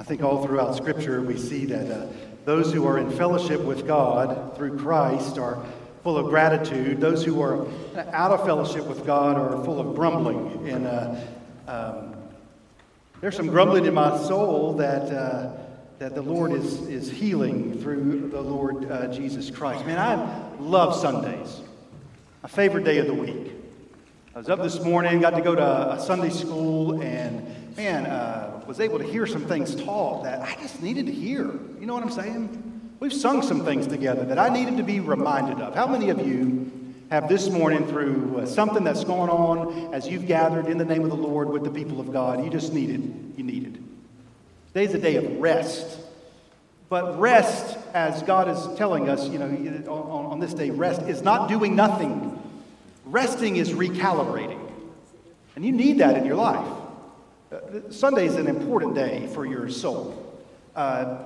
I think all throughout Scripture we see that uh, those who are in fellowship with God through Christ are full of gratitude. Those who are out of fellowship with God are full of grumbling. And uh, um, there's some grumbling in my soul that, uh, that the Lord is, is healing through the Lord uh, Jesus Christ. Man, I love Sundays, my favorite day of the week. I was up this morning, got to go to a Sunday school, and man, uh, was able to hear some things taught that I just needed to hear. You know what I'm saying? We've sung some things together that I needed to be reminded of. How many of you have this morning, through uh, something that's going on as you've gathered in the name of the Lord with the people of God, you just needed, you needed? Today's a day of rest. But rest, as God is telling us, you know, on, on this day, rest is not doing nothing. Resting is recalibrating. And you need that in your life. Uh, Sunday is an important day for your soul, uh,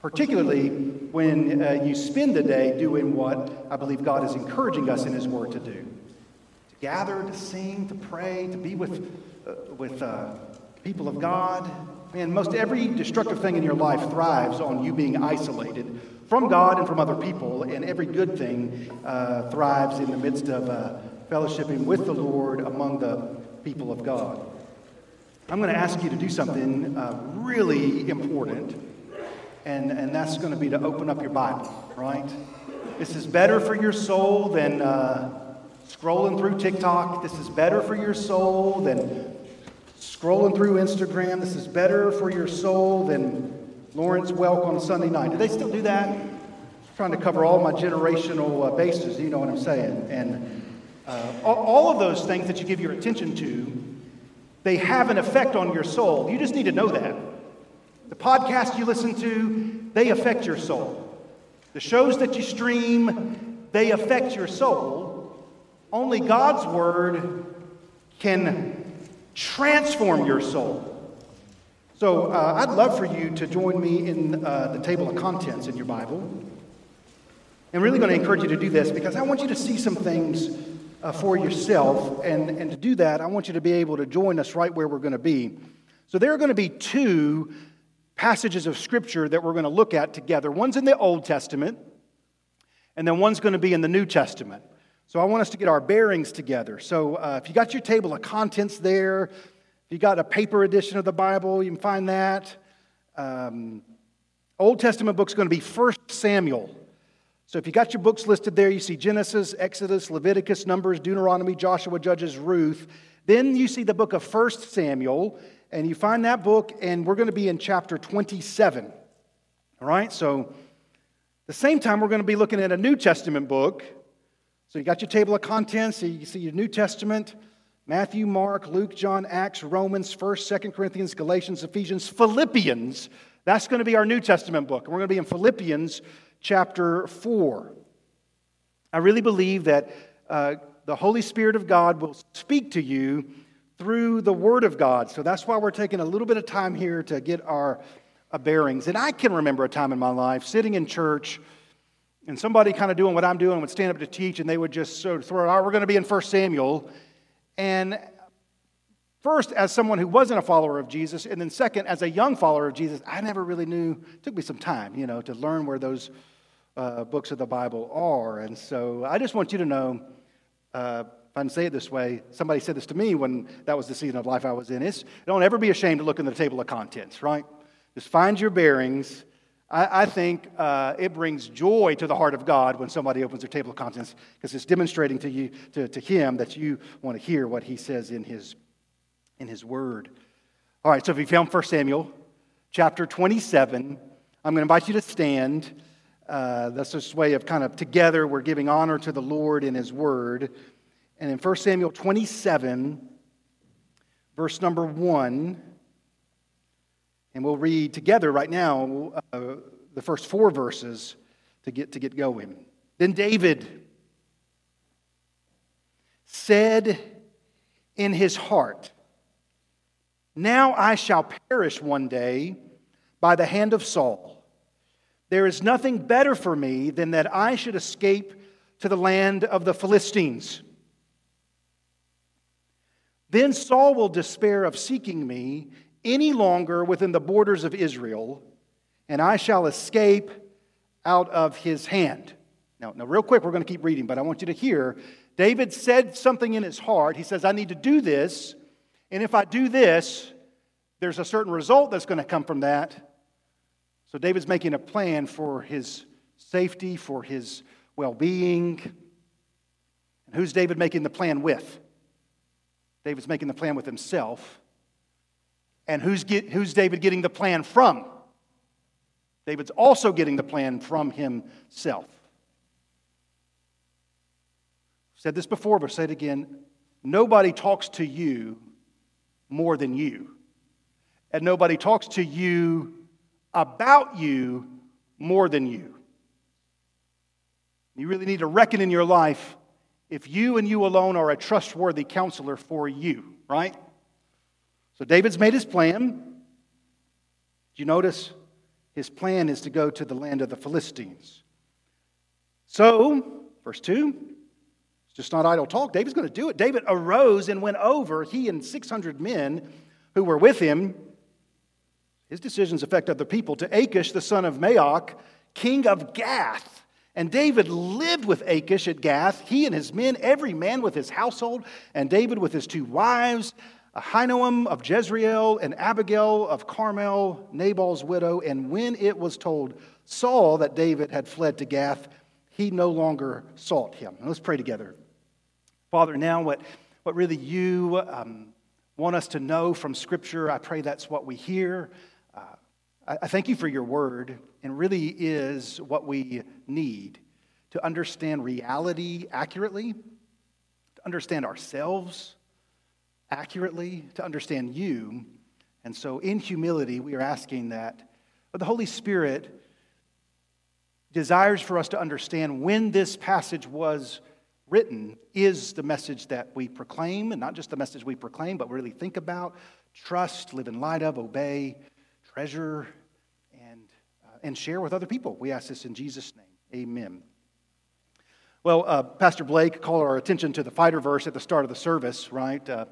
particularly when uh, you spend the day doing what I believe God is encouraging us in His Word to do to gather, to sing, to pray, to be with, uh, with uh, people of God. Man, most every destructive thing in your life thrives on you being isolated from God and from other people, and every good thing uh, thrives in the midst of fellowshipping with the Lord among the people of God. I'm going to ask you to do something uh, really important, and, and that's going to be to open up your Bible, right? This is better for your soul than uh, scrolling through TikTok. This is better for your soul than scrolling through Instagram. This is better for your soul than Lawrence Welk on Sunday night. Do they still do that? I'm trying to cover all my generational uh, bases, you know what I'm saying? And uh, all of those things that you give your attention to they have an effect on your soul. You just need to know that. The podcasts you listen to, they affect your soul. The shows that you stream, they affect your soul. Only God's Word can transform your soul. So uh, I'd love for you to join me in uh, the table of contents in your Bible. I'm really going to encourage you to do this because I want you to see some things uh, for yourself. And, and to do that, I want you to be able to join us right where we're going to be. So there are going to be two passages of Scripture that we're going to look at together. One's in the Old Testament, and then one's going to be in the New Testament. So I want us to get our bearings together. So uh, if you got your table of contents there, if you got a paper edition of the Bible, you can find that. Um, Old Testament book's going to be First Samuel. So if you got your books listed there, you see Genesis, Exodus, Leviticus, Numbers, Deuteronomy, Joshua, Judges, Ruth. Then you see the book of 1 Samuel, and you find that book, and we're going to be in chapter 27. All right, so at the same time, we're going to be looking at a New Testament book. So you got your table of contents, so you see your New Testament Matthew, Mark, Luke, John, Acts, Romans, 1st, 2nd Corinthians, Galatians, Ephesians, Philippians. That's going to be our New Testament book. And we're going to be in Philippians chapter 4. I really believe that uh, the Holy Spirit of God will speak to you through the Word of God. So that's why we're taking a little bit of time here to get our uh, bearings. And I can remember a time in my life sitting in church and somebody kind of doing what I'm doing would stand up to teach and they would just sort of throw it out. We're going to be in 1 Samuel. And First, as someone who wasn't a follower of Jesus, and then second, as a young follower of Jesus, I never really knew. It took me some time, you know, to learn where those uh, books of the Bible are. And so I just want you to know, uh, if I can say it this way, somebody said this to me when that was the season of life I was in. It's, don't ever be ashamed to look in the table of contents, right? Just find your bearings. I, I think uh, it brings joy to the heart of God when somebody opens their table of contents because it's demonstrating to you, to, to Him, that you want to hear what He says in His, in His Word. All right, so if you found 1 Samuel chapter 27, I'm going to invite you to stand. Uh, that's this way of kind of together, we're giving honor to the Lord in His Word. And in 1 Samuel 27, verse number 1, and we'll read together right now uh, the first four verses to get, to get going. Then David said in his heart, Now I shall perish one day by the hand of Saul. There is nothing better for me than that I should escape to the land of the Philistines. Then Saul will despair of seeking me, any longer within the borders of Israel, and I shall escape out of his hand. Now, now real quick, we're going to keep reading, but I want you to hear. David said something in his heart. He says, I need to do this, and if I do this, there's a certain result that's going to come from that. So David's making a plan for his safety, for his well being. And who's David making the plan with? David's making the plan with himself. And who's, get, who's David getting the plan from? David's also getting the plan from himself. Said this before, but say it again. Nobody talks to you more than you. And nobody talks to you about you more than you. You really need to reckon in your life if you and you alone are a trustworthy counselor for you, right? So David's made his plan. Do you notice? His plan is to go to the land of the Philistines. So, verse 2, it's just not idle talk. David's going to do it. David arose and went over, he and 600 men who were with him. His decisions affect other people, to Achish, the son of Maoch, king of Gath. And David lived with Achish at Gath, he and his men, every man with his household, and David with his two wives, Ahinoam of Jezreel and Abigail of Carmel, Nabal's widow. And when it was told Saul that David had fled to Gath, he no longer sought him. let's pray together. Father, now what, what really you um, want us to know from Scripture, I pray that's what we hear. I thank you for your word and really is what we need to understand reality accurately, to understand ourselves accurately, to understand you. And so, in humility, we are asking that. But the Holy Spirit desires for us to understand when this passage was written is the message that we proclaim, and not just the message we proclaim, but really think about, trust, live in light of, obey, treasure, and and share with other people. We ask this in Jesus' name. Amen. Well, uh, Pastor Blake called our attention to the fighter verse at the start of the service, right? Uh,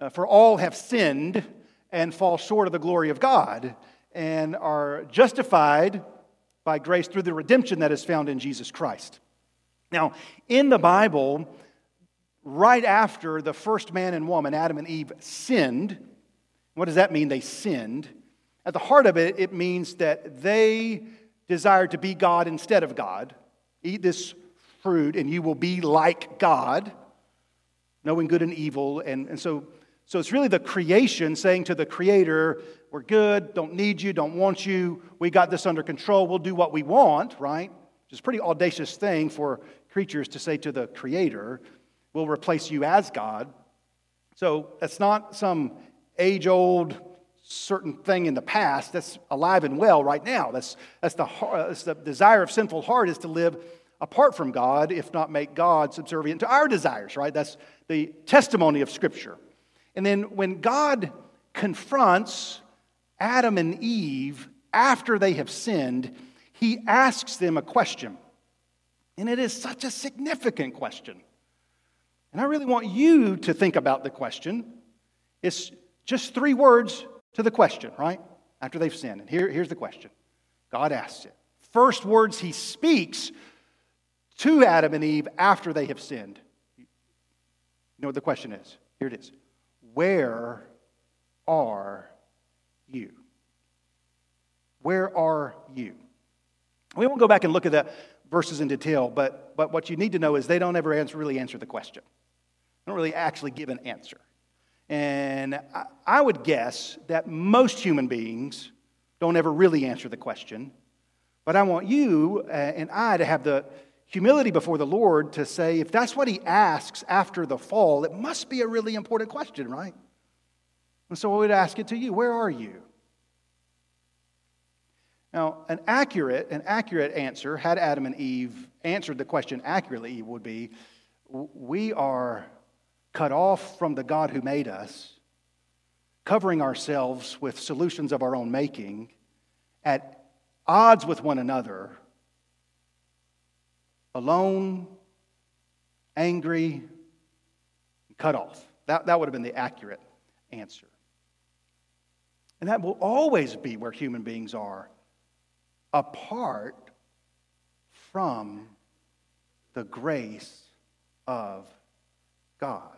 uh, For all have sinned and fall short of the glory of God and are justified by grace through the redemption that is found in Jesus Christ. Now, in the Bible, right after the first man and woman, Adam and Eve, sinned, what does that mean? They sinned. At the heart of it, it means that they desire to be God instead of God. Eat this fruit, and you will be like God, knowing good and evil. And, and so, so it's really the creation saying to the Creator, We're good, don't need you, don't want you, we got this under control, we'll do what we want, right? Which is a pretty audacious thing for creatures to say to the Creator, We'll replace you as God. So that's not some age old certain thing in the past that's alive and well right now. That's, that's, the, uh, that's the desire of sinful heart is to live apart from God, if not make God subservient to our desires, right? That's the testimony of Scripture. And then when God confronts Adam and Eve after they have sinned, he asks them a question. And it is such a significant question. And I really want you to think about the question. It's just three words to the question, right? After they've sinned. And here, here's the question God asks it. First words he speaks to Adam and Eve after they have sinned. You know what the question is? Here it is Where are you? Where are you? We won't go back and look at the verses in detail, but, but what you need to know is they don't ever answer, really answer the question. They don't really actually give an answer. And I would guess that most human beings don't ever really answer the question. But I want you uh, and I to have the humility before the Lord to say, if that's what He asks after the fall, it must be a really important question, right? And so I would ask it to you where are you? Now, an accurate, an accurate answer, had Adam and Eve answered the question accurately, would be we are cut off from the God who made us, covering ourselves with solutions of our own making, at odds with one another, alone, angry, cut off. That, that would have been the accurate answer. And that will always be where human beings are, apart from the grace of God.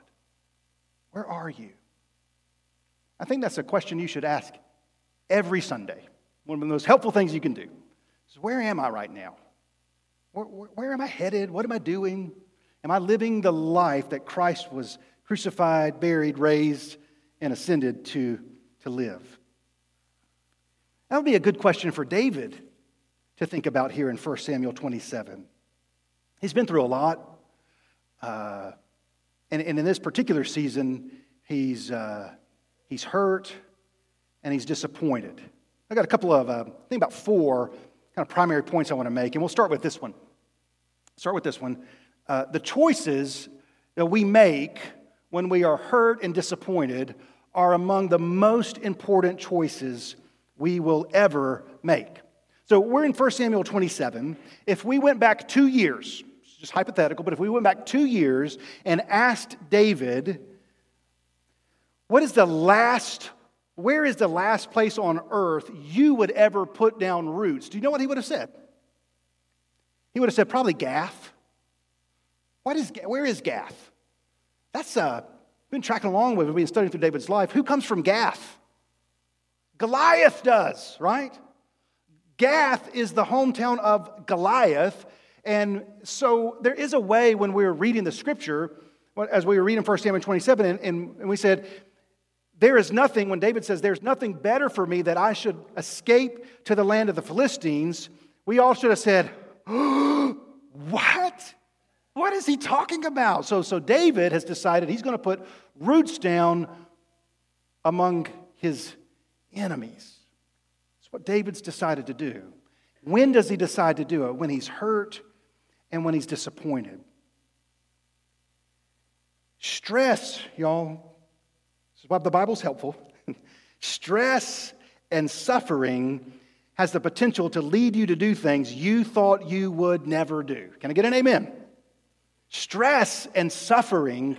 Where are you? I think that's a question you should ask every Sunday. One of the most helpful things you can do is where am I right now? Where, where, where, am I headed? What am I doing? Am I living the life that Christ was crucified, buried, raised, and ascended to, to live? That would be a good question for David to think about here in 1 Samuel 27. He's been through a lot. Uh, and, and, in this particular season, he's, uh, he's hurt and he's disappointed. I got a couple of, uh, I think about four kind of primary points I want to make, and we'll start with this one. Start with this one. Uh, the choices that we make when we are hurt and disappointed are among the most important choices we will ever make. So we're in 1 Samuel 27. If we went back two years, just hypothetical, but if we went back two years and asked David, what is the last, where is the last place on earth you would ever put down roots? Do you know what he would have said? He would have said, probably Gath. What is, where is Gath? That's, uh, been tracking along with, we've been studying through David's life. Who comes from Gath? Goliath does, right? Gath is the hometown of Goliath. And so there is a way when we were reading the scripture, as we were reading 1 Samuel 27, and, and we said, There is nothing, when David says, There's nothing better for me that I should escape to the land of the Philistines, we all should have said, What? What is he talking about? So, so David has decided he's going to put roots down among his enemies. That's what David's decided to do. When does he decide to do it? When he's hurt and when he's disappointed. Stress, y'all, this is why the Bible's helpful. Stress and suffering has the potential to lead you to do things you thought you would never do. Can I get an amen? Stress and suffering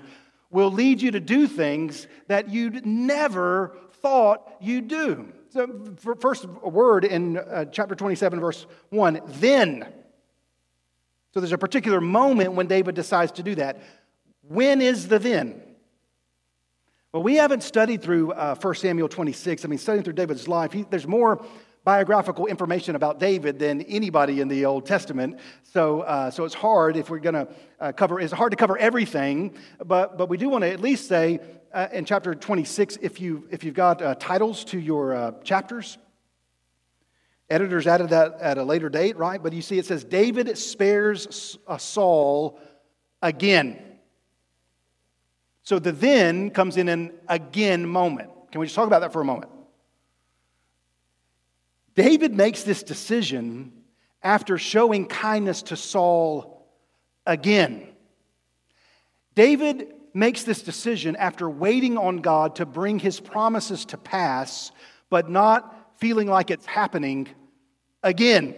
will lead you to do things that you'd never thought you'd do. So, first word in uh, chapter 27, verse 1 then. So, there's a particular moment when David decides to do that. When is the then? Well, we haven't studied through uh, 1 Samuel 26. I mean, studying through David's life, he, there's more biographical information about David than anybody in the Old Testament. So, uh, so it's hard if we're going to uh, cover, it's hard to cover everything, but, but we do want to at least say uh, in chapter 26, if, you, if you've got uh, titles to your uh, chapters, editors added that at a later date, right? But you see it says, David spares uh, Saul again. So the then comes in an again moment. Can we just talk about that for a moment? David makes this decision after showing kindness to Saul again. David makes this decision after waiting on God to bring his promises to pass, but not feeling like it's happening again.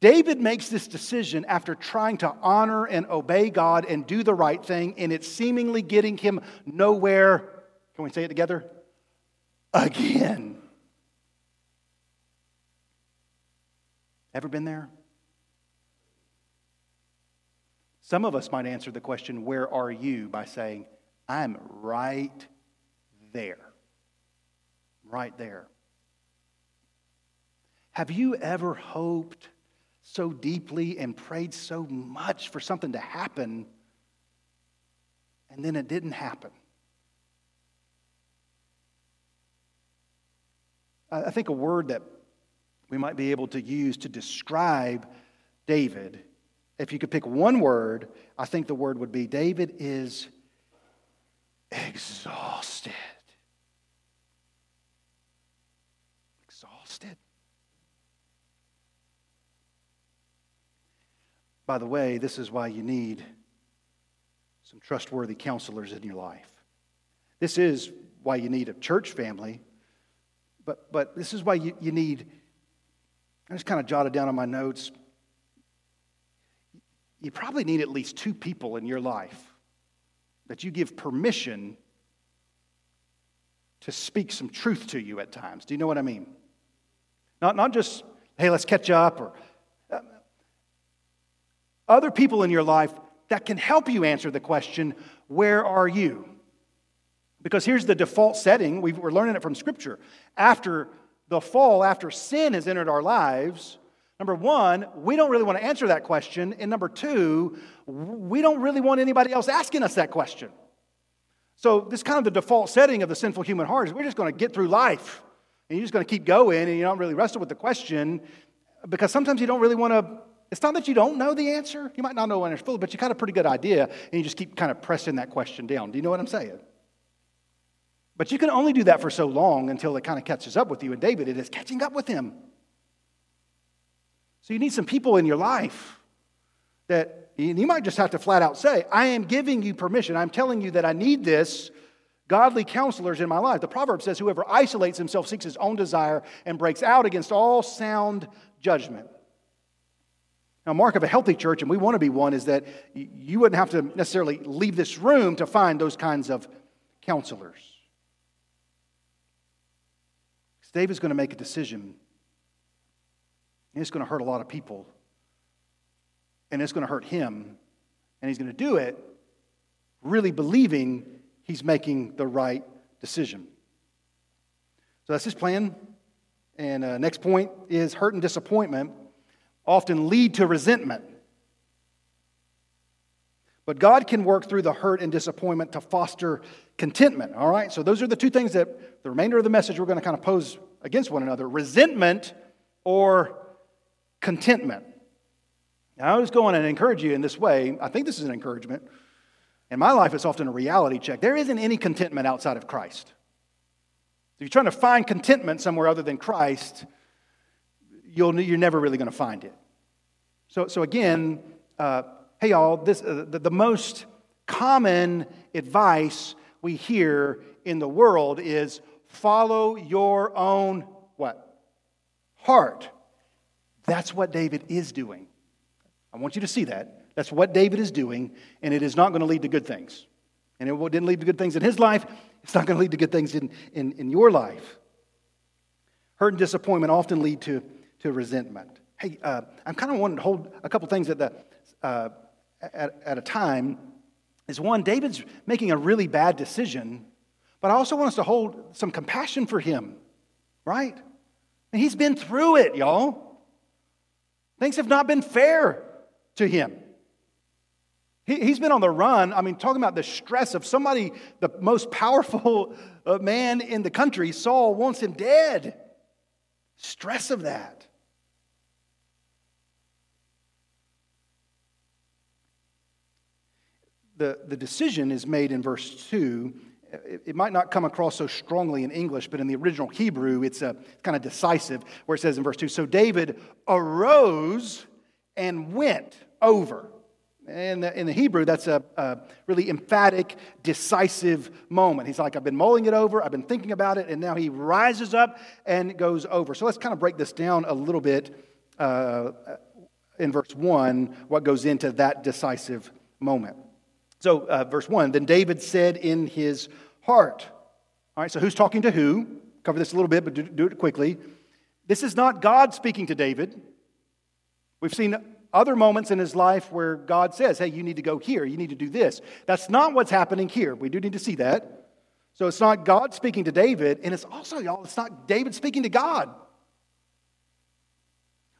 David makes this decision after trying to honor and obey God and do the right thing, and it's seemingly getting him nowhere. Can we say it together? Again. Ever been there? Some of us might answer the question, Where are you? by saying, I'm right there. Right there. Have you ever hoped so deeply and prayed so much for something to happen and then it didn't happen? I think a word that we might be able to use to describe David. If you could pick one word, I think the word would be David is exhausted. By the way, this is why you need some trustworthy counselors in your life. This is why you need a church family, but, but this is why you, you need I just kind of jotted down on my notes. You probably need at least two people in your life that you give permission to speak some truth to you at times. Do you know what I mean? Not, not just, hey, let's catch up, or other people in your life that can help you answer the question, where are you? Because here's the default setting. we are learning it from Scripture. After the fall, after sin has entered our lives, number one, we don't really want to answer that question. And number two, we don't really want anybody else asking us that question. So, this kind of the default setting of the sinful human heart is we're just going to get through life. And you're just going to keep going and you don't really wrestle with the question because sometimes you don't really want to. It's not that you don't know the answer. You might not know the answer fully, but you got a pretty good idea and you just keep kind of pressing that question down. Do you know what I'm saying? But you can only do that for so long until it kind of catches up with you. And David, it is catching up with him. So you need some people in your life that you might just have to flat out say, I am giving you permission. I'm telling you that I need this godly counselors in my life. The proverb says, Whoever isolates himself seeks his own desire and breaks out against all sound judgment. Now, mark of a healthy church, and we want to be one, is that you wouldn't have to necessarily leave this room to find those kinds of counselors. Because David's going to make a decision, and it's going to hurt a lot of people and it's going to hurt him. And he's going to do it really believing he's making the right decision. So that's his plan. And uh, next point is hurt and disappointment often lead to resentment. But God can work through the hurt and disappointment to foster contentment. All right? So those are the two things that the remainder of the message we're going to kind of pose against one another resentment or contentment. Now, I was going to encourage you in this way. I think this is an encouragement. In my life, it's often a reality check. There isn't any contentment outside of Christ. If you're trying to find contentment somewhere other than Christ, you'll, you're never really going to find it. So, so again, uh, hey, y'all, this, uh, the, the most common advice we hear in the world is follow your own what? Heart. That's what David is doing. I want you to see that. That's what David is doing, and it is not going to lead to good things. And it didn't lead to good things in his life, it's not going to lead to good things in, in, in your life. Hurt and disappointment often lead to, to resentment. Hey, uh, I'm kind of wanting to hold a couple things at, the, uh, at, at a time. Is one, David's making a really bad decision, but I also want us to hold some compassion for him, right? And he's been through it, y'all. Things have not been fair to him. He, has been on the run. I mean, talking about the stress of somebody, the most powerful uh, man in the country, Saul, wants him dead. Stress of that. The, the decision is made in verse 2. It, it might not come across so strongly in English, but in the original Hebrew, it's a, kind of decisive, where it says in verse 2 So David arose and went over. In the, in the Hebrew, that's a, a, really emphatic, decisive moment. He's like, I've been mulling it over, I've been thinking about it, and now he rises up and goes over. So let's kind of break this down a little bit uh, in verse 1, what goes into that decisive moment. So, uh, verse 1 Then David said in his heart, All right, so who's talking to who? Cover this a little bit, but do, do it quickly. This is not God speaking to David. We've seen other moments in his life where God says, hey, you need to go here, you need to do this. That's not what's happening here. We do need to see that. So it's not God speaking to David, and it's also, y'all, it's not David speaking to God.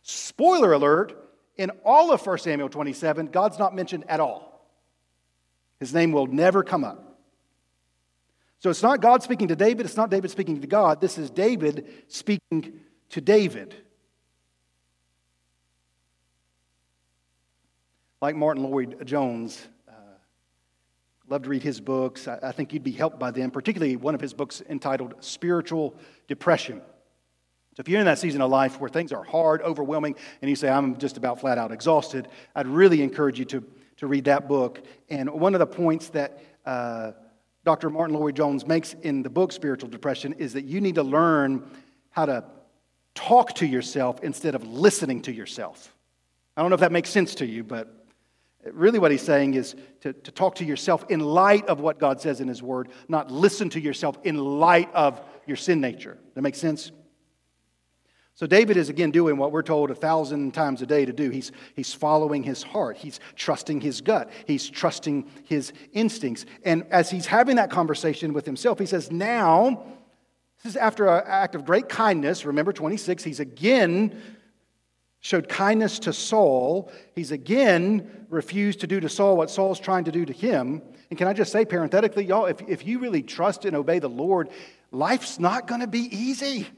Spoiler alert, in all of 1 Samuel 27, God's not mentioned at all. His name will never come up. So it's not God speaking to David, it's not David speaking to God. This is David speaking to David. like Martyn Lloyd-Jones. Uh, love to read his books. I, I think you'd be helped by them, particularly one of his books entitled Spiritual Depression. So if you're in that season of life where things are hard, overwhelming, and you say, I'm just about flat out exhausted, I'd really encourage you to, to read that book. And one of the points that uh, Dr. Martyn Lloyd-Jones makes in the book Spiritual Depression is that you need to learn how to talk to yourself instead of listening to yourself. I don't know if that makes sense to you, but Really, what he's saying is to, to talk to yourself in light of what God says in his word, not listen to yourself in light of your sin nature. That makes sense? So, David is again doing what we're told a thousand times a day to do. He's, he's following his heart, he's trusting his gut, he's trusting his instincts. And as he's having that conversation with himself, he says, Now, this is after an act of great kindness. Remember 26, he's again showed kindness to Saul. He's again refused to do to Saul what Saul's trying to do to him. And can I just say, parenthetically, y'all, if, if you really trust and obey the Lord, life's not going to be easy.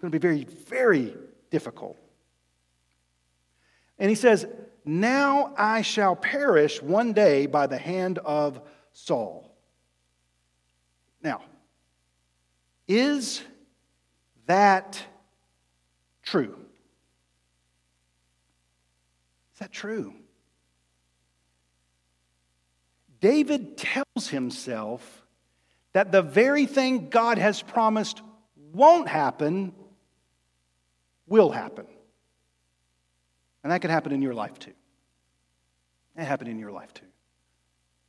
Going to be very, very difficult. And he says, Now I shall perish one day by the hand of Saul. Now, is that true? Is that true? David tells himself that the very thing God has promised won't happen will happen. And that could happen in your life too. That happened in your life too.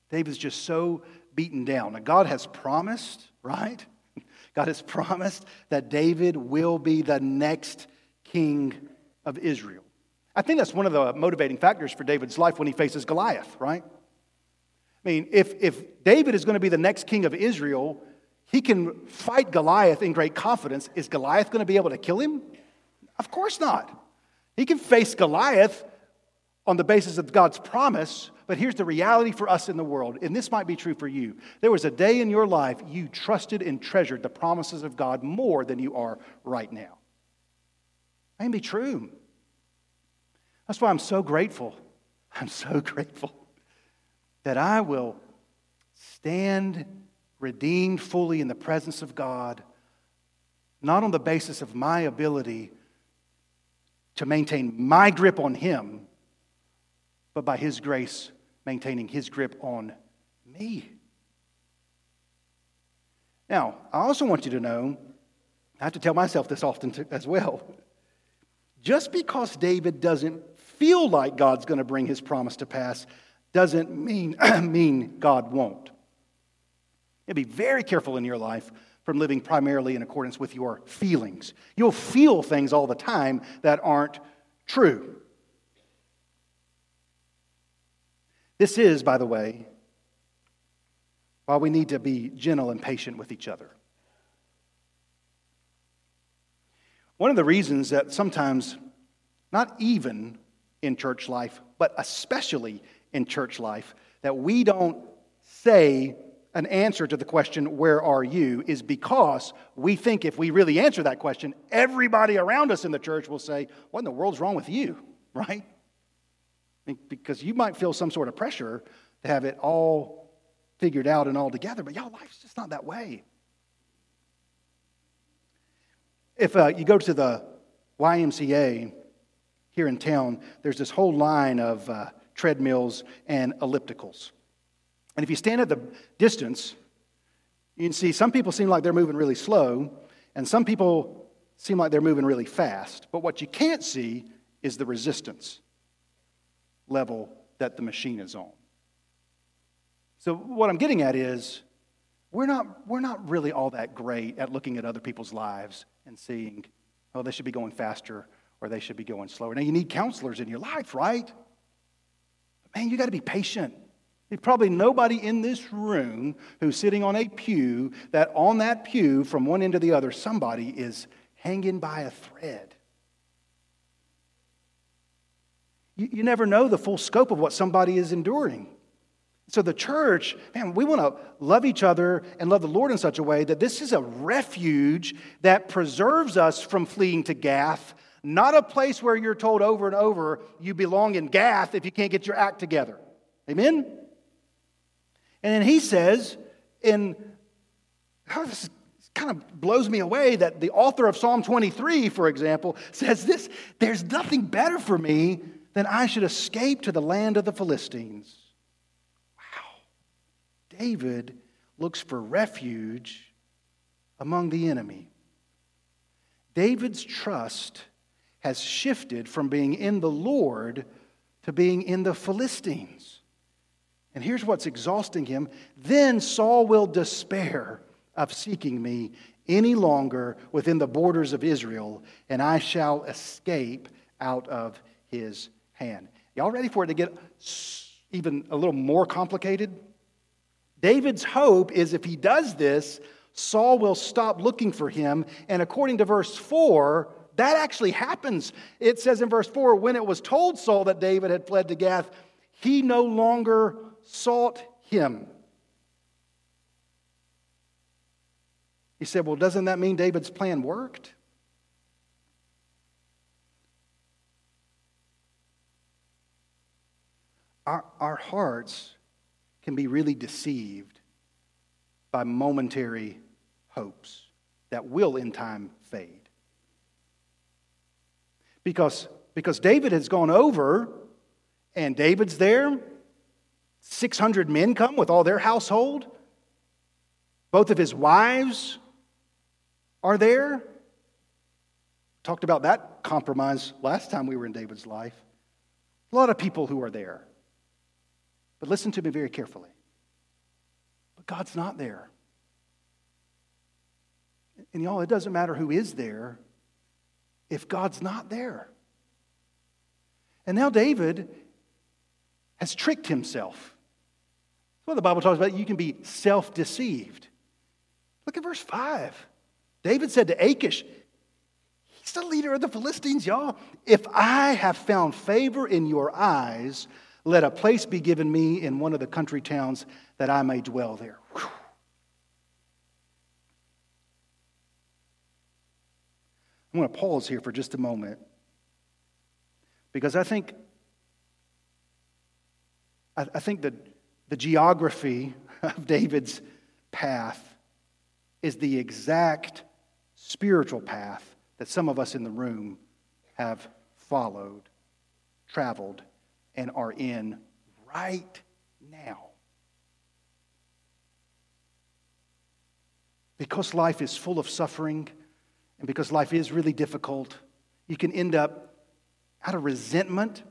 David's just so beaten down. Now, God has promised, right? God has promised that David will be the next king of Israel. I think that's one of the motivating factors for David's life when he faces Goliath, right? I mean, if, if David is going to be the next king of Israel, he can fight Goliath in great confidence. Is Goliath going to be able to kill him? Of course not. He can face Goliath on the basis of God's promise, but here's the reality for us in the world, and this might be true for you. There was a day in your life you trusted and treasured the promises of God more than you are right now. That can be true. That's why I'm so grateful. I'm so grateful that I will stand redeemed fully in the presence of God, not on the basis of my ability to maintain my grip on Him, but by His grace, maintaining His grip on me. Now, I also want you to know, I have to tell myself this often as well. Just because David doesn't feel like God's going to bring his promise to pass doesn't mean, mean God won't. You be very careful in your life from living primarily in accordance with your feelings. You'll feel things all the time that aren't true. This is, by the way, why we need to be gentle and patient with each other. One of the reasons that sometimes, not even in church life, but especially in church life, that we don't say an answer to the question, Where are you? is because we think if we really answer that question, everybody around us in the church will say, What in the world's wrong with you? Right? Because you might feel some sort of pressure to have it all figured out and all together, but y'all, life's just not that way. If uh, you go to the YMCA here in town, there's this whole line of uh, treadmills and ellipticals. And if you stand at the distance, you can see some people seem like they're moving really slow, and some people seem like they're moving really fast. But what you can't see is the resistance level that the machine is on. So, what I'm getting at is we're not, we're not really all that great at looking at other people's lives and seeing, oh, they should be going faster or they should be going slower. Now, you need counselors in your life, right? But man, you got to be patient. There's probably nobody in this room who's sitting on a pew that on that pew, from one end to the other, somebody is hanging by a thread. You, you never know the full scope of what somebody is enduring. So, the church, man, we want to love each other and love the Lord in such a way that this is a refuge that preserves us from fleeing to Gath, not a place where you're told over and over you belong in Gath if you can't get your act together. Amen? And then he says, in oh, this kind of blows me away that the author of Psalm 23, for example, says this there's nothing better for me than I should escape to the land of the Philistines. Wow. David looks for refuge among the enemy. David's trust has shifted from being in the Lord to being in the Philistines. And here's what's exhausting him. Then Saul will despair of seeking me any longer within the borders of Israel, and I shall escape out of his hand. Y'all ready for it to get even a little more complicated? David's hope is if he does this, Saul will stop looking for him. And according to verse 4, that actually happens. It says in verse 4 when it was told Saul that David had fled to Gath, he no longer sought him. He said, Well, doesn't that mean David's plan worked? Our, our hearts can be really deceived by momentary hopes that will in time fade. Because, because David has gone over and David's there. 600 men come with all their household. Both of his wives are there. Talked about that compromise last time we were in David's life. A lot of people who are there. But listen to me very carefully. But God's not there. And y'all, it doesn't matter who is there if God's not there. And now David has tricked himself. That's what the Bible talks about. You can be self deceived. Look at verse 5. David said to Achish, He's the leader of the Philistines, y'all. If I have found favor in your eyes, let a place be given me in one of the country towns that I may dwell there. Whew. I'm going to pause here for just a moment because I think I, I think that the geography of David's path is the exact spiritual path that some of us in the room have followed, traveled, and are in right now. Because life is full of suffering and because life is really difficult, you can end up out of resentment.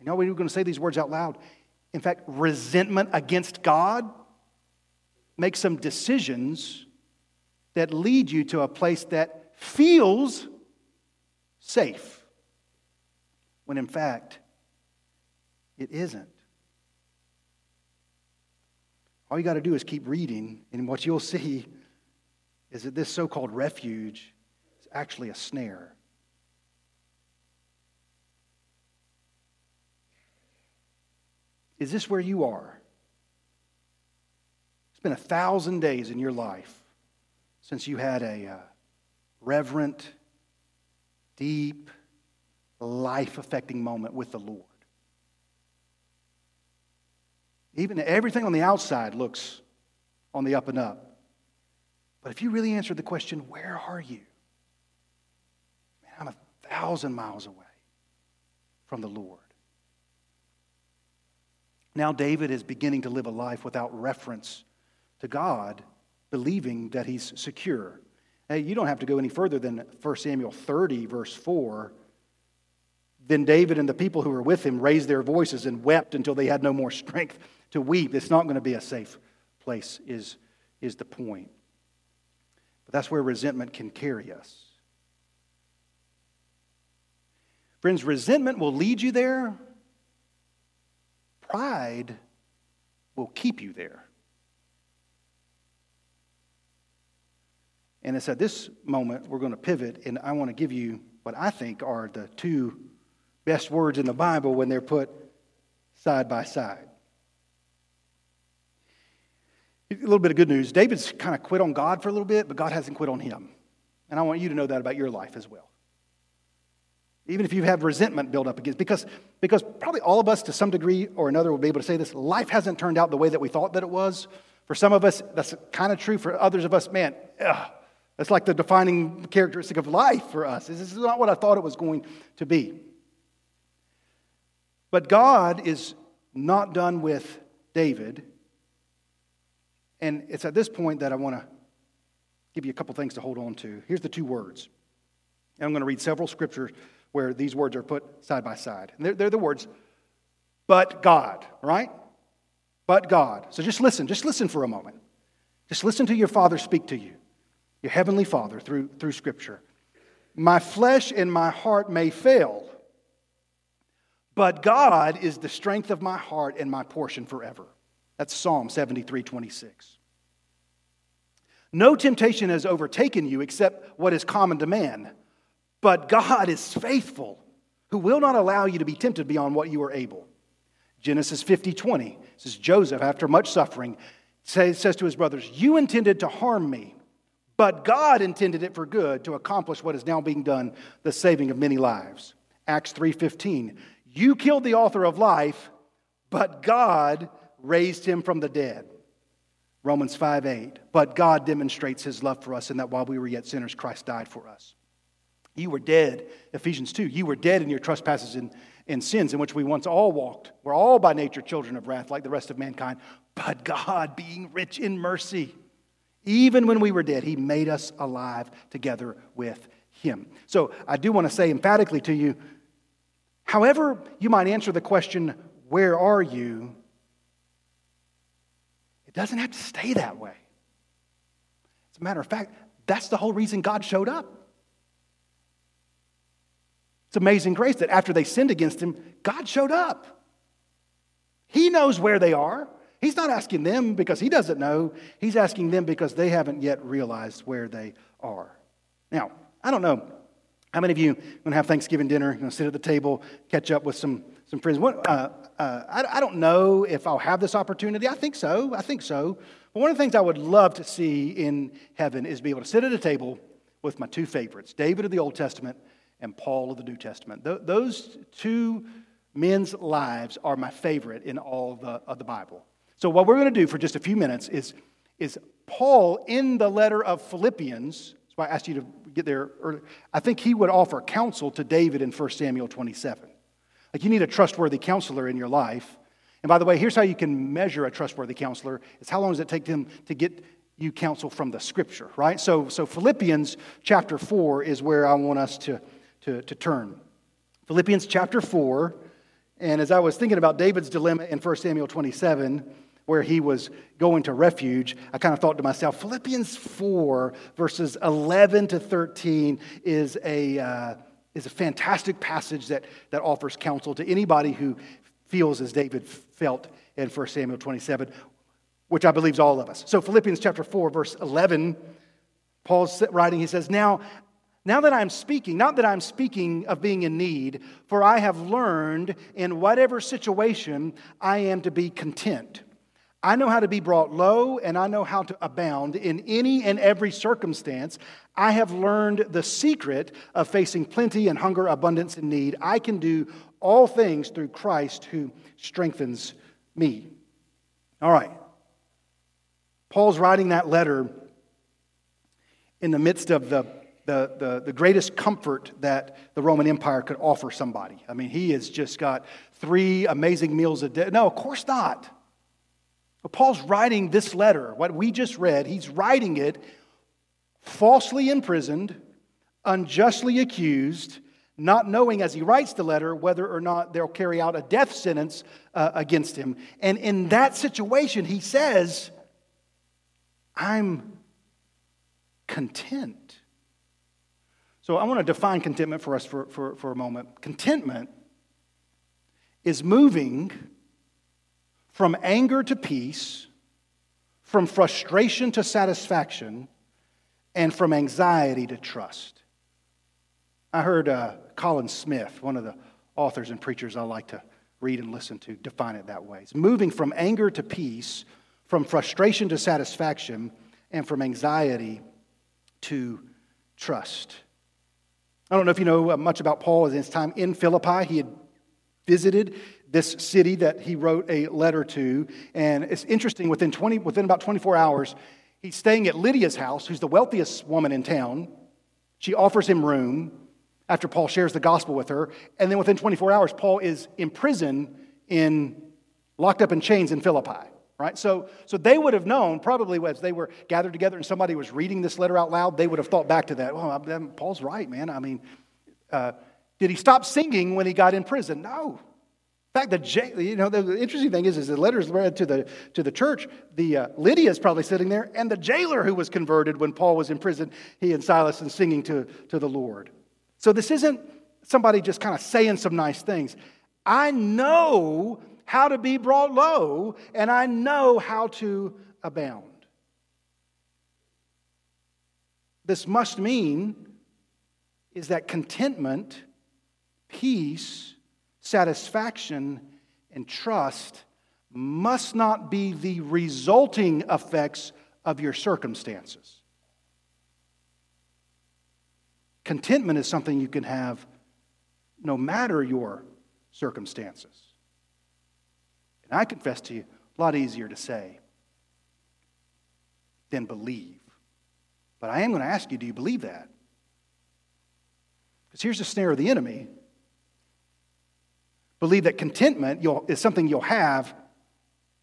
You know, we're going to say these words out loud. In fact, resentment against God. makes some decisions that lead you to a place that feels safe, when in fact, it isn't. All you got to do is keep reading, and what you'll see is that this so called refuge is actually a snare. Is this where you are? It's been a thousand days in your life since you had a uh, reverent, deep, life affecting moment with the Lord. Even everything on the outside looks on the up and up. But if you really answered the question, where are you? Man, I'm a thousand miles away from the Lord. Now, David is beginning to live a life without reference to God, believing that he's secure. Hey, you don't have to go any further than 1 Samuel 30, verse 4. Then David and the people who were with him raised their voices and wept until they had no more strength to weep. It's not going to be a safe place, is, is the point. But that's where resentment can carry us. Friends, resentment will lead you there, pride will keep you there. And it's at this moment we're going to pivot, and I want to give you what I think are the two best words in the Bible when they're put side by side. A little bit of good news. David's kind of quit on God for a little bit, but God hasn't quit on him. And I want you to know that about your life as well. Even if you have resentment built up against, because, because probably all of us to some degree or another will be able to say this life hasn't turned out the way that we thought that it was. For some of us, that's kind of true. For others of us, man, ugh, that's like the defining characteristic of life for us. This is not what I thought it was going to be. But God is not done with David. And it's at this point that I want to give you a couple things to hold on to. Here's the two words. And I'm going to read several scriptures where these words are put side by side. And they're, they're the words but God, right? But God. So just listen, just listen for a moment. Just listen to your Father speak to you, your Heavenly Father through, through Scripture. My flesh and my heart may fail, but God is the strength of my heart and my portion forever. That's Psalm 73 26. No temptation has overtaken you except what is common to man, but God is faithful, who will not allow you to be tempted beyond what you are able. Genesis 50 20 says, Joseph, after much suffering, says to his brothers, You intended to harm me, but God intended it for good to accomplish what is now being done, the saving of many lives. Acts 3:15. You killed the author of life, but God raised him from the dead. Romans 5 8. But God demonstrates his love for us in that while we were yet sinners, Christ died for us. You were dead, Ephesians 2. You were dead in your trespasses and, and sins in which we once all walked. We're all by nature children of wrath, like the rest of mankind. But God, being rich in mercy, even when we were dead, He made us alive together with Him. So I do want to say emphatically to you however you might answer the question, Where are you? It doesn't have to stay that way. As a matter of fact, that's the whole reason God showed up. It's amazing grace that after they sinned against him, God showed up. He knows where they are. He's not asking them because he doesn't know. He's asking them because they haven't yet realized where they are. Now, I don't know how many of you are going to have Thanksgiving dinner, going to sit at the table, catch up with some, some friends. What, uh, uh, I, I don't know if I'll have this opportunity. I think so. I think so. But one of the things I would love to see in heaven is be able to sit at a table with my two favorites, David of the Old Testament and Paul of the New Testament. Th- those two men's lives are my favorite in all the, of the Bible. So, what we're going to do for just a few minutes is, is Paul in the letter of Philippians, that's why I asked you to get there early, I think he would offer counsel to David in 1 Samuel 27. Like, you need a trustworthy counselor in your life. And by the way, here's how you can measure a trustworthy counselor is how long does it take them to get you counsel from the scripture, right? So, so Philippians chapter 4 is where I want us to to, to turn. Philippians chapter 4, and as I was thinking about David's dilemma in 1 Samuel 27, where he was going to refuge, I kind of thought to myself, Philippians 4, verses 11 to 13, is a, uh, is a fantastic passage that, that offers counsel to anybody who feels as David felt in 1 Samuel 27, which I believe is all of us. So, Philippians chapter 4, verse 11, Paul's writing, he says, Now now that I'm speaking, not that I'm speaking of being in need, for I have learned in whatever situation I am to be content. I know how to be brought low and I know how to abound in any and every circumstance. I have learned the secret of facing plenty and hunger, abundance, and need. I can do all things through Christ who strengthens me. All right. Paul's writing that letter in the midst of the the, the, the greatest comfort that the Roman Empire could offer somebody. I mean, he has just got three amazing meals a day. No, of course not. But Paul's writing this letter, what we just read, he's writing it falsely imprisoned, unjustly accused, not knowing as he writes the letter whether or not they'll carry out a death sentence uh, against him. And in that situation, he says, I'm content. So I want to define contentment for us for, for, for a moment. Contentment is moving from anger to peace, from frustration to satisfaction, and from anxiety to trust. I heard uh, Colin Smith, one of the authors and preachers I like to read and listen to, define it that way. It's moving from anger to peace, from frustration to satisfaction, and from anxiety to trust. I don't know if you know uh, much about Paul in his time in Philippi. He had visited this city that he wrote a letter to. And it's interesting, within, 20, within about 24 hours, he's staying at Lydia's house, who's the wealthiest woman in town. She offers him room after Paul shares the gospel with her. And then within 24 hours, Paul is in prison, in, locked up in chains in Philippi right? So, so they would have known, probably as they were gathered together and somebody was reading this letter out loud, they would have thought back to that. Well, Paul's right, man. I mean, uh, did he stop singing when he got in prison? No. In fact, the, you know, the interesting thing is, is the letters read to the, to the church, the uh, Lydia is probably sitting there, and the jailer who was converted when Paul was in prison, he and Silas and singing to, to the Lord. So this isn't somebody just kind of saying some nice things. I know how to be brought low, and I know how to abound. This must mean is that contentment, peace, satisfaction, and trust must not be the resulting effects of your circumstances. Contentment is something you can have no matter your circumstances. And I confess to you, a lot easier to say than believe. But I am going to ask you do you believe that? Because here's the snare of the enemy believe that contentment is something you'll have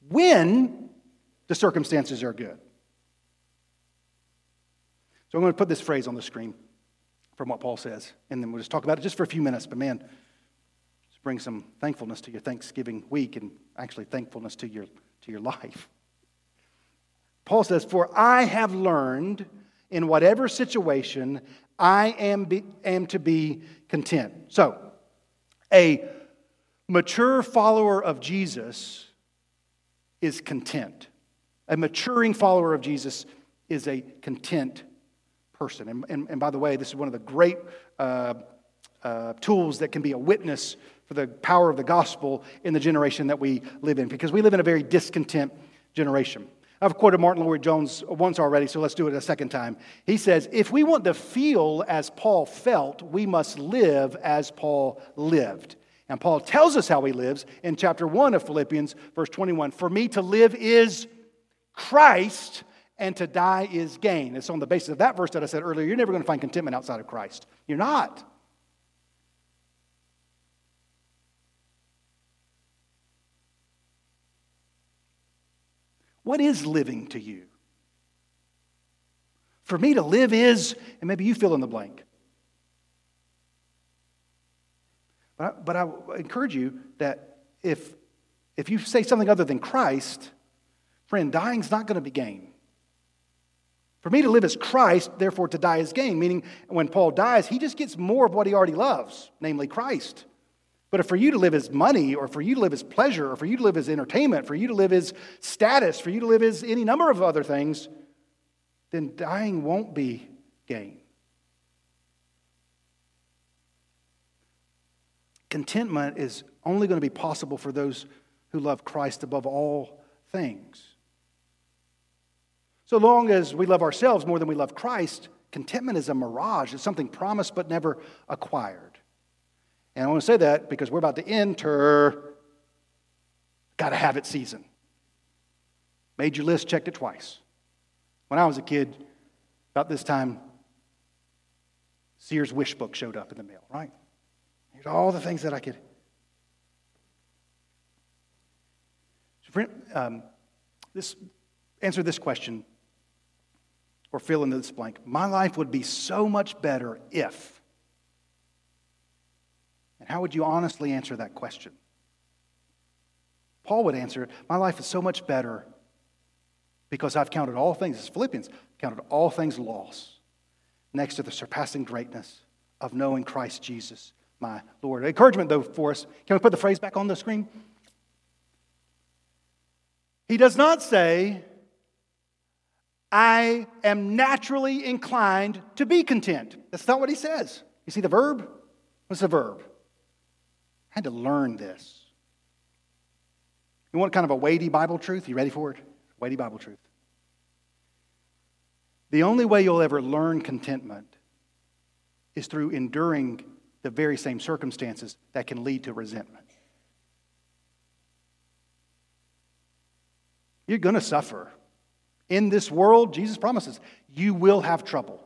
when the circumstances are good. So I'm going to put this phrase on the screen from what Paul says, and then we'll just talk about it just for a few minutes. But man, bring some thankfulness to your Thanksgiving week and actually thankfulness to your, to your life. Paul says, For I have learned in whatever situation I am, be, am to be content. So, a mature follower of Jesus is content. A maturing follower of Jesus is a content person. And, and, and by the way, this is one of the great uh, uh, tools that can be a witness for the power of the gospel in the generation that we live in, because we live in a very discontent generation. I've quoted Martyn Lloyd-Jones once already, so let's do it a second time. He says, If we want to feel as Paul felt, we must live as Paul lived. And Paul tells us how he lives in chapter 1 of Philippians, verse 21. For me to live is Christ, and to die is gain. It's on the basis of that verse that I said earlier. You're never going to find contentment outside of Christ. You're not. What is living to you? For me to live is, and maybe you fill in the blank. But I, but I encourage you that if, if you say something other than Christ, friend, dying's not going to be gain. For me to live as Christ, therefore to die is gain, meaning when Paul dies, he just gets more of what he already loves, namely Christ. But for you to live as money, or for you to live as pleasure, or for you to live as entertainment, for you to live as status, for you to live as any number of other things, then dying won't be gain. Contentment is only going to be possible for those who love Christ above all things. So long as we love ourselves more than we love Christ, contentment is a mirage. It's something promised but never acquired. And I want to say that because we're about to enter gotta have it season. Made your list, checked it twice. When I was a kid, about this time, Sears wish book showed up in the mail, right? Here's all the things that I could. Um, this, answer this question or fill in this blank. My life would be so much better if. How would you honestly answer that question? Paul would answer My life is so much better because I've counted all things, as Philippians, counted all things loss next to the surpassing greatness of knowing Christ Jesus, my Lord. Encouragement, though, for us. Can we put the phrase back on the screen? He does not say, I am naturally inclined to be content. That's not what he says. You see the verb? What's the verb? I had to learn this. You want kind of a weighty Bible truth? You ready for it? Weighty Bible truth. The only way you'll ever learn contentment is through enduring the very same circumstances that can lead to resentment. You're going to suffer. In this world, Jesus promises, you will have trouble.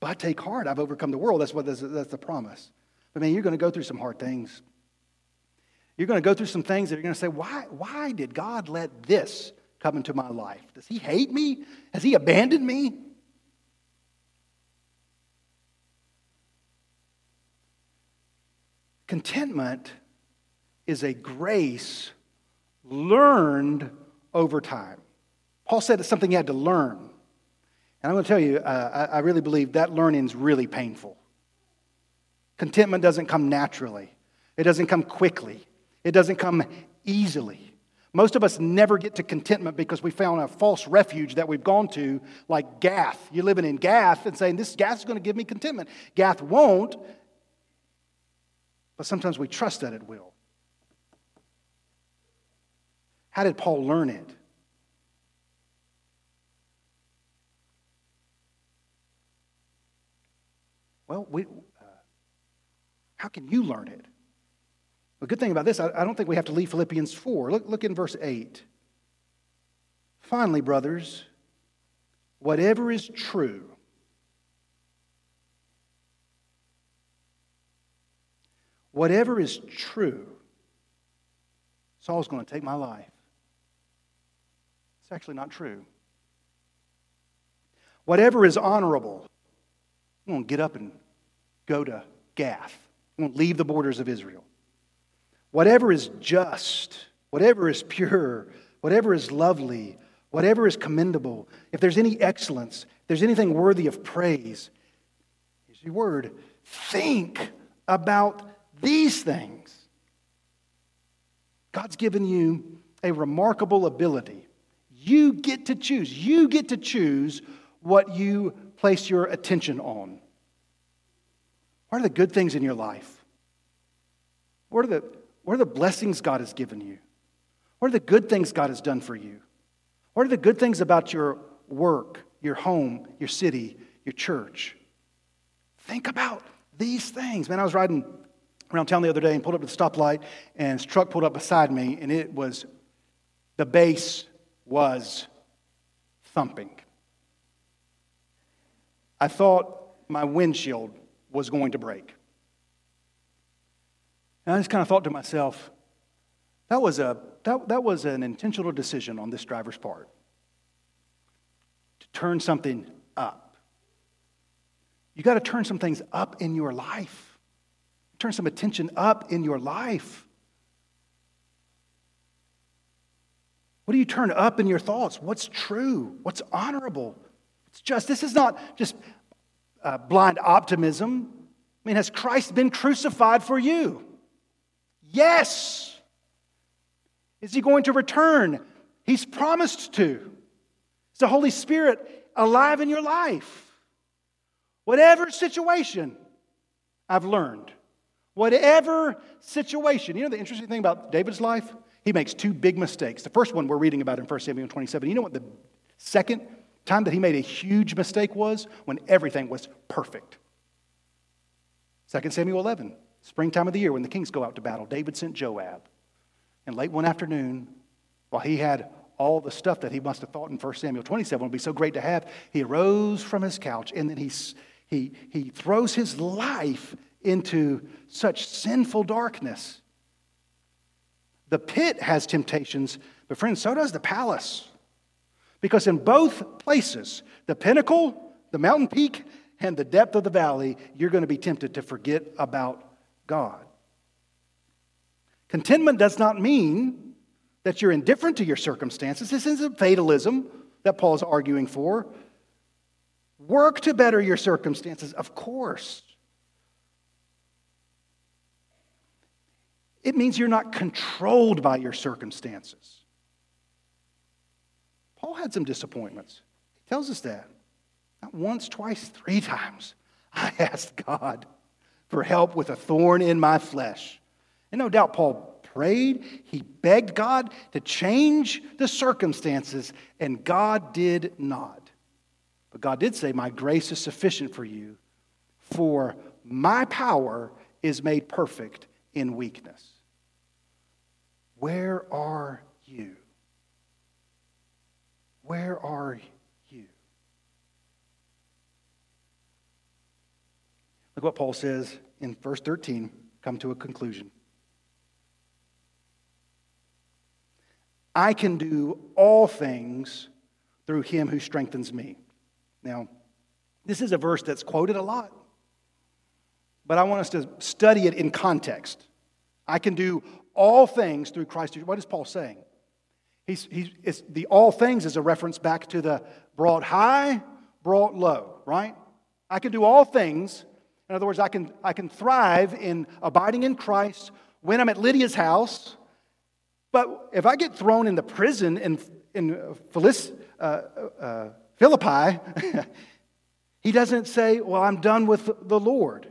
But take heart, I've overcome the world. That's what that's, that's the promise. But man, you're going to go through some hard things. You're going to go through some things that you're going to say, why, why did God let this come into my life? Does he hate me? Has he abandoned me? Contentment is a grace learned over time. Paul said it's something he had to learn. And I'm going to tell you, uh, I, I really believe that learning is really painful. Contentment doesn't come naturally, it doesn't come quickly, it doesn't come easily. Most of us never get to contentment because we found a false refuge that we've gone to, like Gath. You're living in Gath and saying, This Gath is going to give me contentment. Gath won't, but sometimes we trust that it will. How did Paul learn it? Well, we, how can you learn it? The good thing about this, I, I don't think we have to leave Philippians 4. Look, look in verse 8. Finally, brothers, whatever is true, whatever is true, Saul's going to take my life. It's actually not true. Whatever is honorable, I'm going to get up and go to Gath. To leave the borders of Israel. Whatever is just, whatever is pure, whatever is lovely, whatever is commendable, if there's any excellence, if there's anything worthy of praise, here's your word think about these things. God's given you a remarkable ability. You get to choose. You get to choose what you place your attention on. What are the good things in your life? What are the, what are the blessings God has given you? What are the good things God has done for you? What are the good things about your work, your home, your city, your church? Think about these things. Man, I was riding around town the other day and pulled up to the stoplight, and his truck pulled up beside me, and it was, the bass was thumping. I thought my windshield was going to break. And I just kind of thought to myself, that was, a, that, that was an intentional decision on this driver's part to turn something up. You got to turn some things up in your life. Turn some attention up in your life. What do you turn up in your thoughts? What's true? What's honorable? It's just, this is not just uh, blind optimism. I mean, has Christ been crucified for you? Yes. Is he going to return? He's promised to. Is the Holy Spirit alive in your life? Whatever situation, I've learned Whatever situation. You know the interesting thing about David's life? He makes two big mistakes. The first one we're reading about in 1 Samuel 27. You know what the second time that he made a huge mistake was? When everything was perfect. 2 Samuel 11, springtime of the year when the kings go out to battle. David sent Joab. And late one afternoon, while he had all the stuff that he must have thought in 1 Samuel 27 would be so great to have, he arose from his couch and then he, he, he throws his life into such sinful darkness. The pit has temptations, but friends, so does the palace. Because in both places, the pinnacle, the mountain peak, and the depth of the valley, you're going to be tempted to forget about God. Contentment does not mean that you're indifferent to your circumstances. This isn't fatalism that Paul's arguing for. Work to better your circumstances, of course. It means you're not controlled by your circumstances. Had some disappointments. He tells us that. Not once, twice, three times. I asked God for help with a thorn in my flesh. And no doubt Paul prayed, he begged God to change the circumstances, and God did not. But God did say, My grace is sufficient for you, for my power is made perfect in weakness. Where are you? Where are you? Look what Paul says in verse 13. Come to a conclusion. I can do all things through him who strengthens me. Now, this is a verse that's quoted a lot, but I want us to study it in context. I can do all things through Christ. What is Paul saying? He's, he's, the all things is a reference back to the brought high, brought low, right? I can do all things. In other words, I can, I can thrive in abiding in Christ when I'm at Lydia's house. But if I get thrown in the prison in, in uh, uh, Philippi, he doesn't say, Well, I'm done with the Lord.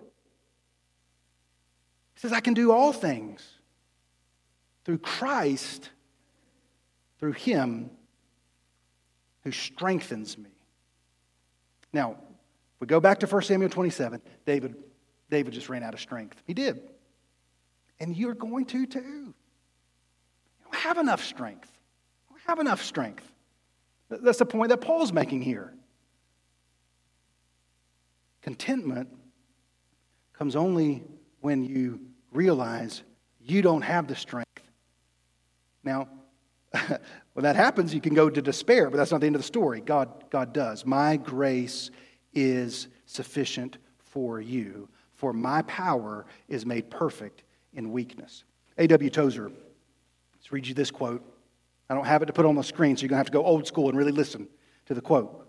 He says, I can do all things through Christ, through Him who strengthens me. Now, if we go back to 1 Samuel 27, David, David just ran out of strength. He did. And you're going to too. You don't have enough strength. You don't have enough strength. That's the point that Paul's making here. Contentment comes only when you realize you don't have the strength. Now, when that happens, you can go to despair, but that's not the end of the story. God, God does. My grace is sufficient for you, for my power is made perfect in weakness. A.W. Tozer, let's read you this quote. I don't have it to put on the screen, so you're going to have to go old school and really listen to the quote.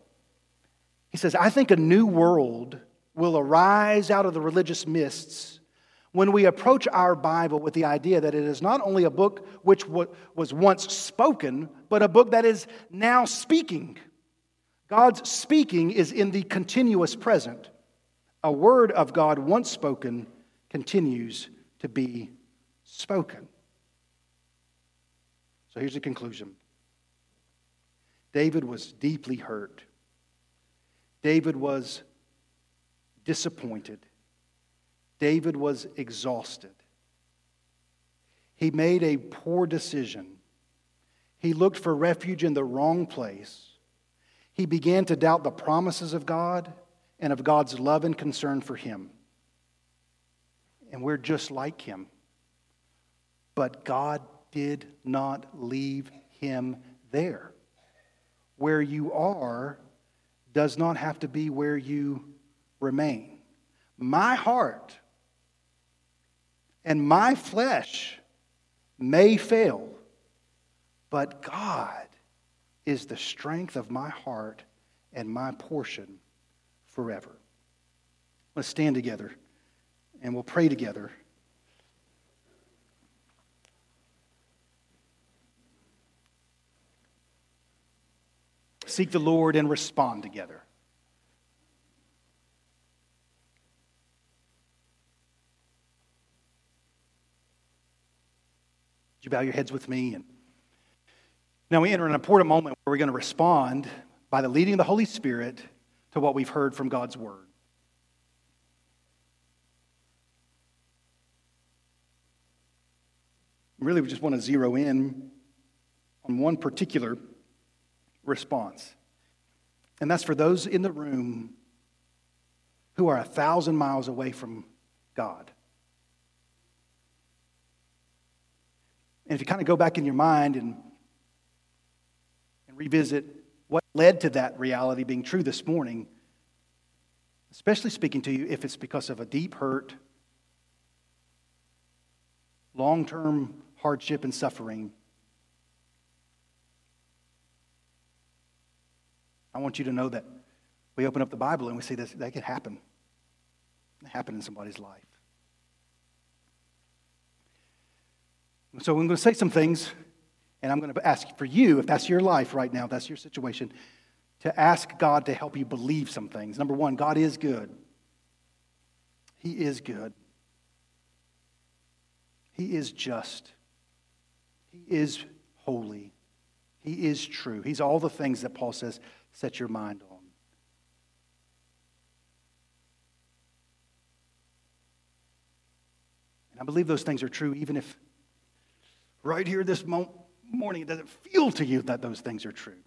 He says, I think a new world will arise out of the religious mists when we approach our Bible with the idea that it is not only a book which was once spoken, but a book that is now speaking. God's speaking is in the continuous present. A word of God once spoken continues to be spoken. So here's the conclusion David was deeply hurt. David was disappointed. David was exhausted. He made a poor decision. He looked for refuge in the wrong place. He began to doubt the promises of God and of God's love and concern for him. And we're just like him. But God did not leave him there. Where you are does not have to be where you remain. My heart and my flesh may fail, but God is the strength of my heart and my portion forever. Let's stand together and we'll pray together. seek the Lord and respond together. Would you bow your heads with me? And now we enter an important moment where we're going to respond by the leading of the Holy Spirit to what we've heard from God's Word. Really, we just want to zero in on one particular response. And that's for those in the room who are a thousand miles away from God. And if you kind of go back in your mind and, and revisit what led to that reality being true this morning, especially speaking to you if it's because of a deep hurt, long term hardship and suffering, I want you to know that we open up the Bible and we see this, that could happen. It happen in somebody's life. So I'm going to say some things, and I'm going to ask for you, if that's your life right now, that's your situation, to ask God to help you believe some things. Number one, God is good. He is good. He is just. He is holy. He is true. He's all the things that Paul says set your mind on. And I believe those things are true even if right here this mo- morning it doesn't feel to you that those things are true.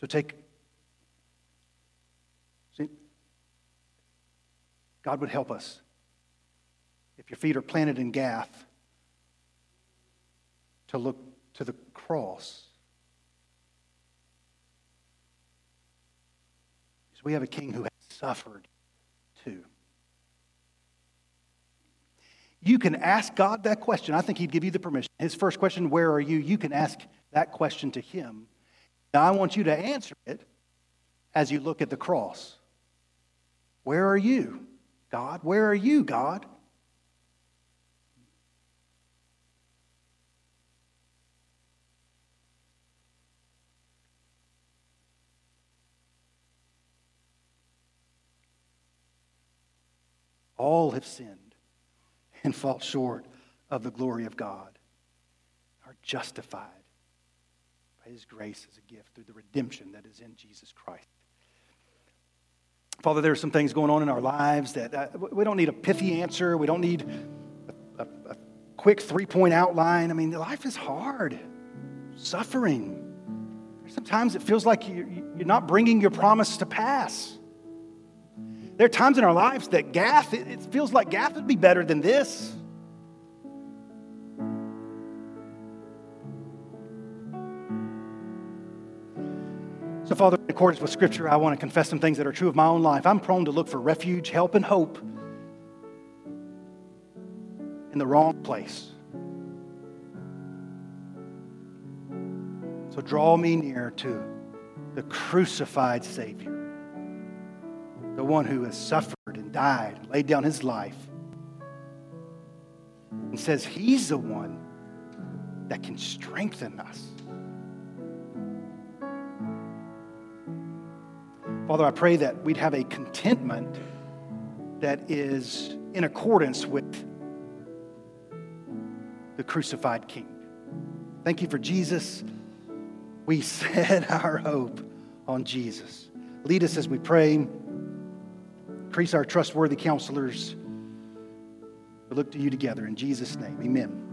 So take, see, God would help us if your feet are planted in Gath to look to the cross. Because we have a king who has suffered too. You can ask God that question. I think He'd give you the permission. His first question, Where are you? You can ask that question to Him. Now, I want you to answer it as you look at the cross. Where are you, God? Where are you, God? All have sinned and fall short of the glory of God, are justified by His grace as a gift through the redemption that is in Jesus Christ. Father, there are some things going on in our lives that uh, we don't need a pithy answer. We don't need a, a, a quick three point outline. I mean, life is hard, suffering. Sometimes it feels like you're not bringing your promise to pass. There are times in our lives that Gath, it feels like Gath would be better than this. So, Father, in accordance with Scripture, I want to confess some things that are true of my own life. I'm prone to look for refuge, help, and hope in the wrong place. So, draw me near to the crucified Savior the one who has suffered and died and laid down his life, and says he's the one that can strengthen us. Father, I pray that we'd have a contentment that is in accordance with the crucified King. Thank you for Jesus. We set our hope on Jesus. Lead us as we pray. Increase our trustworthy counselors. We look to you together in Jesus' name. Amen.